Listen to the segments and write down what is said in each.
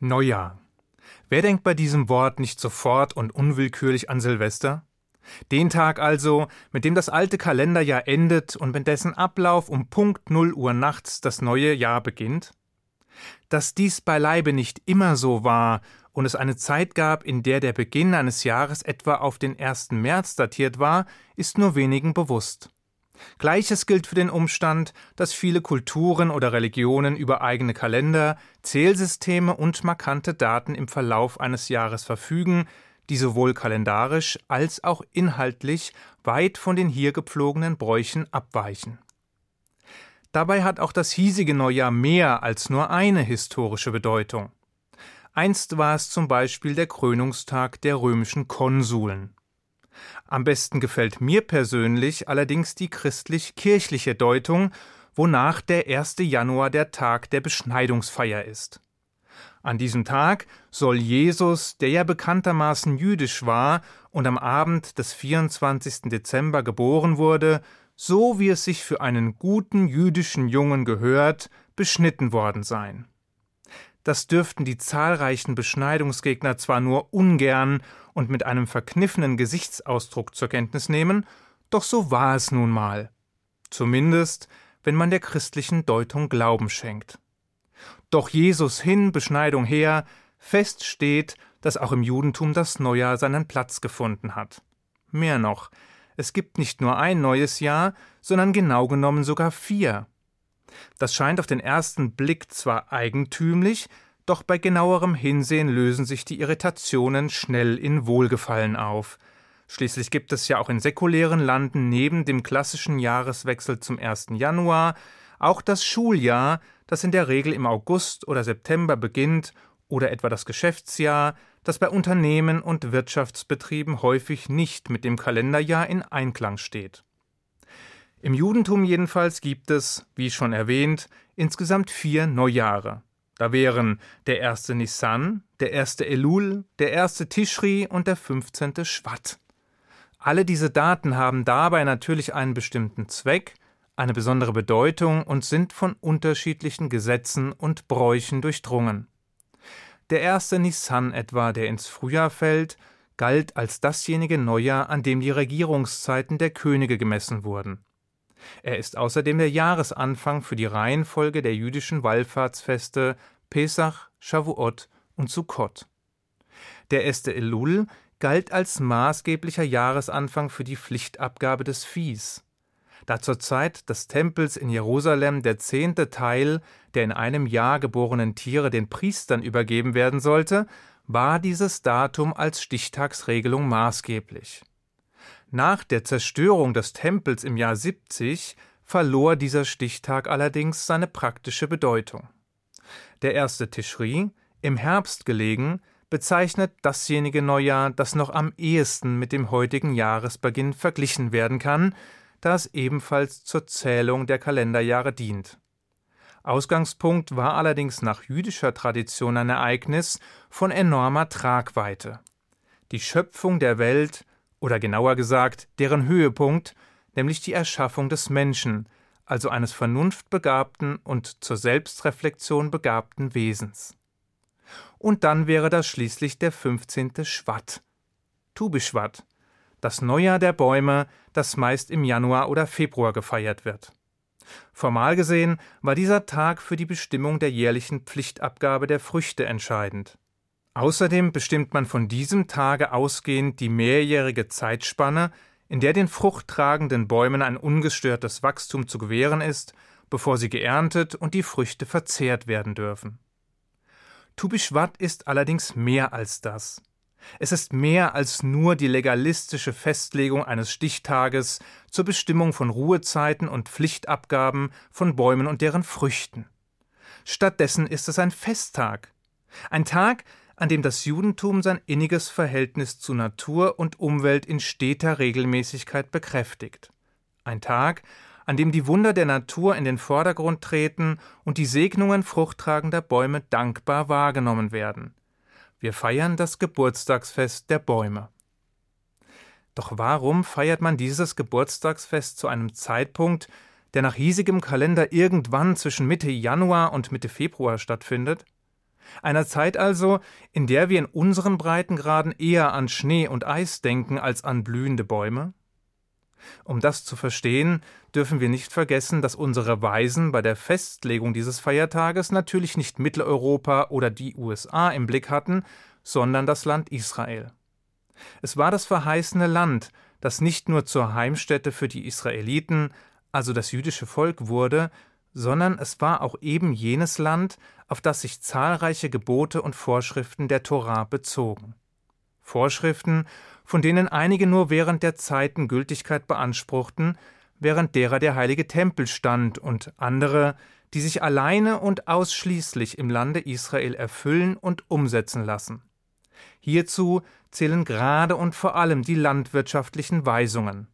Neujahr. Wer denkt bei diesem Wort nicht sofort und unwillkürlich an Silvester? Den Tag also, mit dem das alte Kalenderjahr endet und mit dessen Ablauf um Punkt Null Uhr nachts das neue Jahr beginnt? Dass dies beileibe nicht immer so war und es eine Zeit gab, in der der Beginn eines Jahres etwa auf den 1. März datiert war, ist nur wenigen bewusst. Gleiches gilt für den Umstand, dass viele Kulturen oder Religionen über eigene Kalender, Zählsysteme und markante Daten im Verlauf eines Jahres verfügen, die sowohl kalendarisch als auch inhaltlich weit von den hier gepflogenen Bräuchen abweichen. Dabei hat auch das hiesige Neujahr mehr als nur eine historische Bedeutung. Einst war es zum Beispiel der Krönungstag der römischen Konsuln. Am besten gefällt mir persönlich allerdings die christlich-kirchliche Deutung, wonach der 1. Januar der Tag der Beschneidungsfeier ist. An diesem Tag soll Jesus, der ja bekanntermaßen jüdisch war und am Abend des 24. Dezember geboren wurde, so wie es sich für einen guten jüdischen Jungen gehört, beschnitten worden sein. Das dürften die zahlreichen Beschneidungsgegner zwar nur ungern und mit einem verkniffenen Gesichtsausdruck zur Kenntnis nehmen, doch so war es nun mal. Zumindest, wenn man der christlichen Deutung Glauben schenkt. Doch Jesus hin, Beschneidung her, fest steht, dass auch im Judentum das Neujahr seinen Platz gefunden hat. Mehr noch, es gibt nicht nur ein neues Jahr, sondern genau genommen sogar vier. Das scheint auf den ersten Blick zwar eigentümlich, doch bei genauerem Hinsehen lösen sich die Irritationen schnell in Wohlgefallen auf. Schließlich gibt es ja auch in säkulären Landen neben dem klassischen Jahreswechsel zum 1. Januar auch das Schuljahr, das in der Regel im August oder September beginnt, oder etwa das Geschäftsjahr, das bei Unternehmen und Wirtschaftsbetrieben häufig nicht mit dem Kalenderjahr in Einklang steht. Im Judentum jedenfalls gibt es, wie schon erwähnt, insgesamt vier Neujahre. Da wären der erste Nissan, der erste Elul, der erste Tischri und der 15. Schwatt. Alle diese Daten haben dabei natürlich einen bestimmten Zweck, eine besondere Bedeutung und sind von unterschiedlichen Gesetzen und Bräuchen durchdrungen. Der erste Nissan etwa, der ins Frühjahr fällt, galt als dasjenige Neujahr, an dem die Regierungszeiten der Könige gemessen wurden. Er ist außerdem der Jahresanfang für die Reihenfolge der jüdischen Wallfahrtsfeste Pesach, Shavuot und Sukkot. Der erste Elul galt als maßgeblicher Jahresanfang für die Pflichtabgabe des Viehs. Da zur Zeit des Tempels in Jerusalem der zehnte Teil der in einem Jahr geborenen Tiere den Priestern übergeben werden sollte, war dieses Datum als Stichtagsregelung maßgeblich. Nach der Zerstörung des Tempels im Jahr 70 verlor dieser Stichtag allerdings seine praktische Bedeutung. Der erste Tischri, im Herbst gelegen, bezeichnet dasjenige Neujahr, das noch am ehesten mit dem heutigen Jahresbeginn verglichen werden kann, da es ebenfalls zur Zählung der Kalenderjahre dient. Ausgangspunkt war allerdings nach jüdischer Tradition ein Ereignis von enormer Tragweite. Die Schöpfung der Welt oder genauer gesagt deren Höhepunkt, nämlich die Erschaffung des Menschen, also eines vernunftbegabten und zur Selbstreflexion begabten Wesens. Und dann wäre das schließlich der 15. Schwatt, Tubischwatt, das Neujahr der Bäume, das meist im Januar oder Februar gefeiert wird. Formal gesehen war dieser Tag für die Bestimmung der jährlichen Pflichtabgabe der Früchte entscheidend. Außerdem bestimmt man von diesem Tage ausgehend die mehrjährige Zeitspanne, in der den fruchttragenden Bäumen ein ungestörtes Wachstum zu gewähren ist, bevor sie geerntet und die Früchte verzehrt werden dürfen. Tubishvat ist allerdings mehr als das. Es ist mehr als nur die legalistische Festlegung eines Stichtages zur Bestimmung von Ruhezeiten und Pflichtabgaben von Bäumen und deren Früchten. Stattdessen ist es ein Festtag. Ein Tag, an dem das Judentum sein inniges Verhältnis zu Natur und Umwelt in steter Regelmäßigkeit bekräftigt. Ein Tag, an dem die Wunder der Natur in den Vordergrund treten und die Segnungen fruchttragender Bäume dankbar wahrgenommen werden. Wir feiern das Geburtstagsfest der Bäume. Doch warum feiert man dieses Geburtstagsfest zu einem Zeitpunkt, der nach hiesigem Kalender irgendwann zwischen Mitte Januar und Mitte Februar stattfindet? Einer Zeit also, in der wir in unseren Breitengraden eher an Schnee und Eis denken als an blühende Bäume? Um das zu verstehen, dürfen wir nicht vergessen, dass unsere Weisen bei der Festlegung dieses Feiertages natürlich nicht Mitteleuropa oder die USA im Blick hatten, sondern das Land Israel. Es war das verheißene Land, das nicht nur zur Heimstätte für die Israeliten, also das jüdische Volk wurde, sondern es war auch eben jenes Land, auf das sich zahlreiche Gebote und Vorschriften der Torah bezogen. Vorschriften, von denen einige nur während der Zeiten Gültigkeit beanspruchten, während derer der heilige Tempel stand, und andere, die sich alleine und ausschließlich im Lande Israel erfüllen und umsetzen lassen. Hierzu zählen gerade und vor allem die landwirtschaftlichen Weisungen.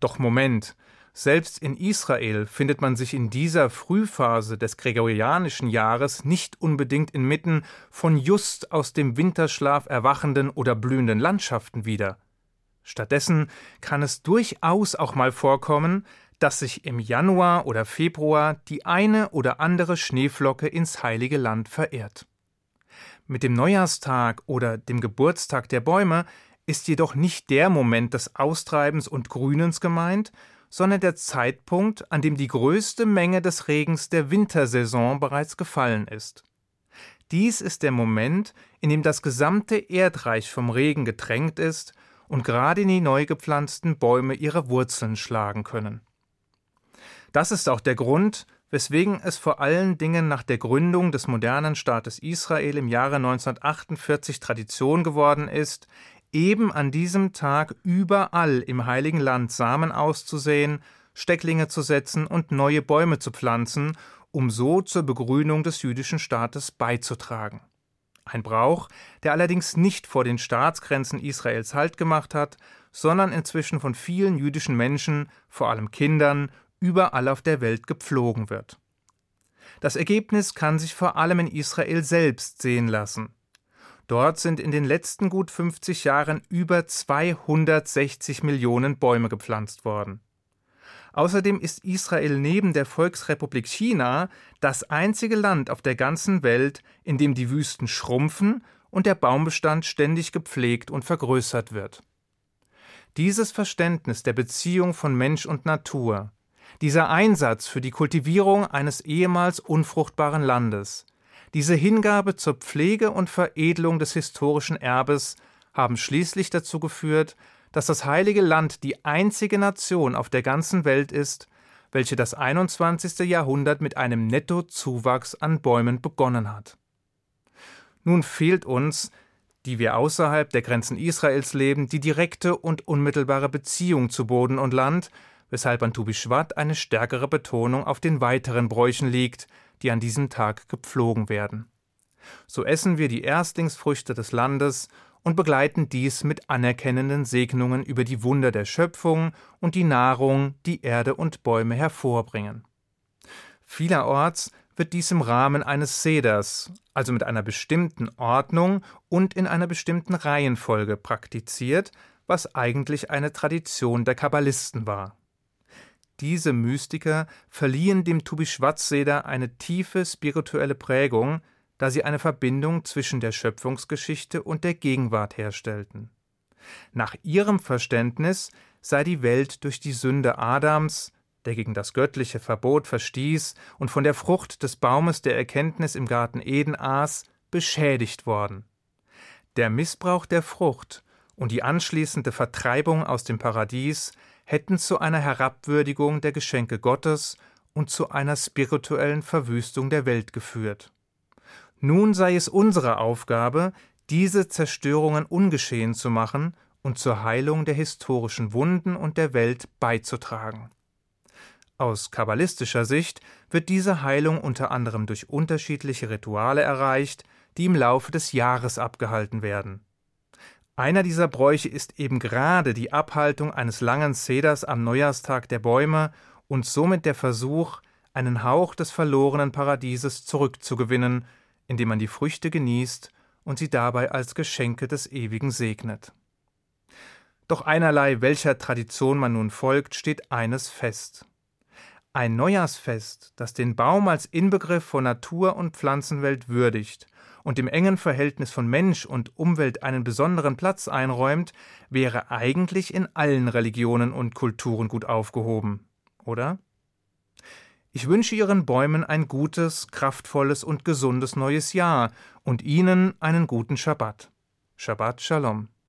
Doch Moment, selbst in Israel findet man sich in dieser Frühphase des gregorianischen Jahres nicht unbedingt inmitten von just aus dem Winterschlaf erwachenden oder blühenden Landschaften wieder. Stattdessen kann es durchaus auch mal vorkommen, dass sich im Januar oder Februar die eine oder andere Schneeflocke ins heilige Land verehrt. Mit dem Neujahrstag oder dem Geburtstag der Bäume ist jedoch nicht der Moment des Austreibens und Grünens gemeint, sondern der Zeitpunkt, an dem die größte Menge des Regens der Wintersaison bereits gefallen ist. Dies ist der Moment, in dem das gesamte Erdreich vom Regen getränkt ist und gerade in die neu gepflanzten Bäume ihre Wurzeln schlagen können. Das ist auch der Grund, weswegen es vor allen Dingen nach der Gründung des modernen Staates Israel im Jahre 1948 Tradition geworden ist, eben an diesem Tag überall im heiligen Land Samen auszusehen, Stecklinge zu setzen und neue Bäume zu pflanzen, um so zur Begrünung des jüdischen Staates beizutragen. Ein Brauch, der allerdings nicht vor den Staatsgrenzen Israels Halt gemacht hat, sondern inzwischen von vielen jüdischen Menschen, vor allem Kindern, überall auf der Welt gepflogen wird. Das Ergebnis kann sich vor allem in Israel selbst sehen lassen. Dort sind in den letzten gut 50 Jahren über 260 Millionen Bäume gepflanzt worden. Außerdem ist Israel neben der Volksrepublik China das einzige Land auf der ganzen Welt, in dem die Wüsten schrumpfen und der Baumbestand ständig gepflegt und vergrößert wird. Dieses Verständnis der Beziehung von Mensch und Natur, dieser Einsatz für die Kultivierung eines ehemals unfruchtbaren Landes, diese Hingabe zur Pflege und Veredelung des historischen Erbes haben schließlich dazu geführt, dass das Heilige Land die einzige Nation auf der ganzen Welt ist, welche das 21. Jahrhundert mit einem Nettozuwachs an Bäumen begonnen hat. Nun fehlt uns, die wir außerhalb der Grenzen Israels leben, die direkte und unmittelbare Beziehung zu Boden und Land, weshalb an Tubischwat eine stärkere Betonung auf den weiteren Bräuchen liegt, die an diesem Tag gepflogen werden. So essen wir die Erstlingsfrüchte des Landes und begleiten dies mit anerkennenden Segnungen über die Wunder der Schöpfung und die Nahrung, die Erde und Bäume hervorbringen. Vielerorts wird dies im Rahmen eines Seders, also mit einer bestimmten Ordnung und in einer bestimmten Reihenfolge praktiziert, was eigentlich eine Tradition der Kabbalisten war. Diese Mystiker verliehen dem Tubischwatzseder eine tiefe spirituelle Prägung, da sie eine Verbindung zwischen der Schöpfungsgeschichte und der Gegenwart herstellten. Nach ihrem Verständnis sei die Welt durch die Sünde Adams, der gegen das göttliche Verbot verstieß und von der Frucht des Baumes der Erkenntnis im Garten Eden aß, beschädigt worden. Der Missbrauch der Frucht und die anschließende Vertreibung aus dem Paradies hätten zu einer Herabwürdigung der Geschenke Gottes und zu einer spirituellen Verwüstung der Welt geführt. Nun sei es unsere Aufgabe, diese Zerstörungen ungeschehen zu machen und zur Heilung der historischen Wunden und der Welt beizutragen. Aus kabbalistischer Sicht wird diese Heilung unter anderem durch unterschiedliche Rituale erreicht, die im Laufe des Jahres abgehalten werden. Einer dieser Bräuche ist eben gerade die Abhaltung eines langen Zeders am Neujahrstag der Bäume und somit der Versuch, einen Hauch des verlorenen Paradieses zurückzugewinnen, indem man die Früchte genießt und sie dabei als Geschenke des Ewigen segnet. Doch einerlei welcher Tradition man nun folgt, steht eines fest. Ein Neujahrsfest, das den Baum als Inbegriff von Natur und Pflanzenwelt würdigt und dem engen Verhältnis von Mensch und Umwelt einen besonderen Platz einräumt, wäre eigentlich in allen Religionen und Kulturen gut aufgehoben, oder? Ich wünsche Ihren Bäumen ein gutes, kraftvolles und gesundes neues Jahr und Ihnen einen guten Schabbat. Shabbat Shalom.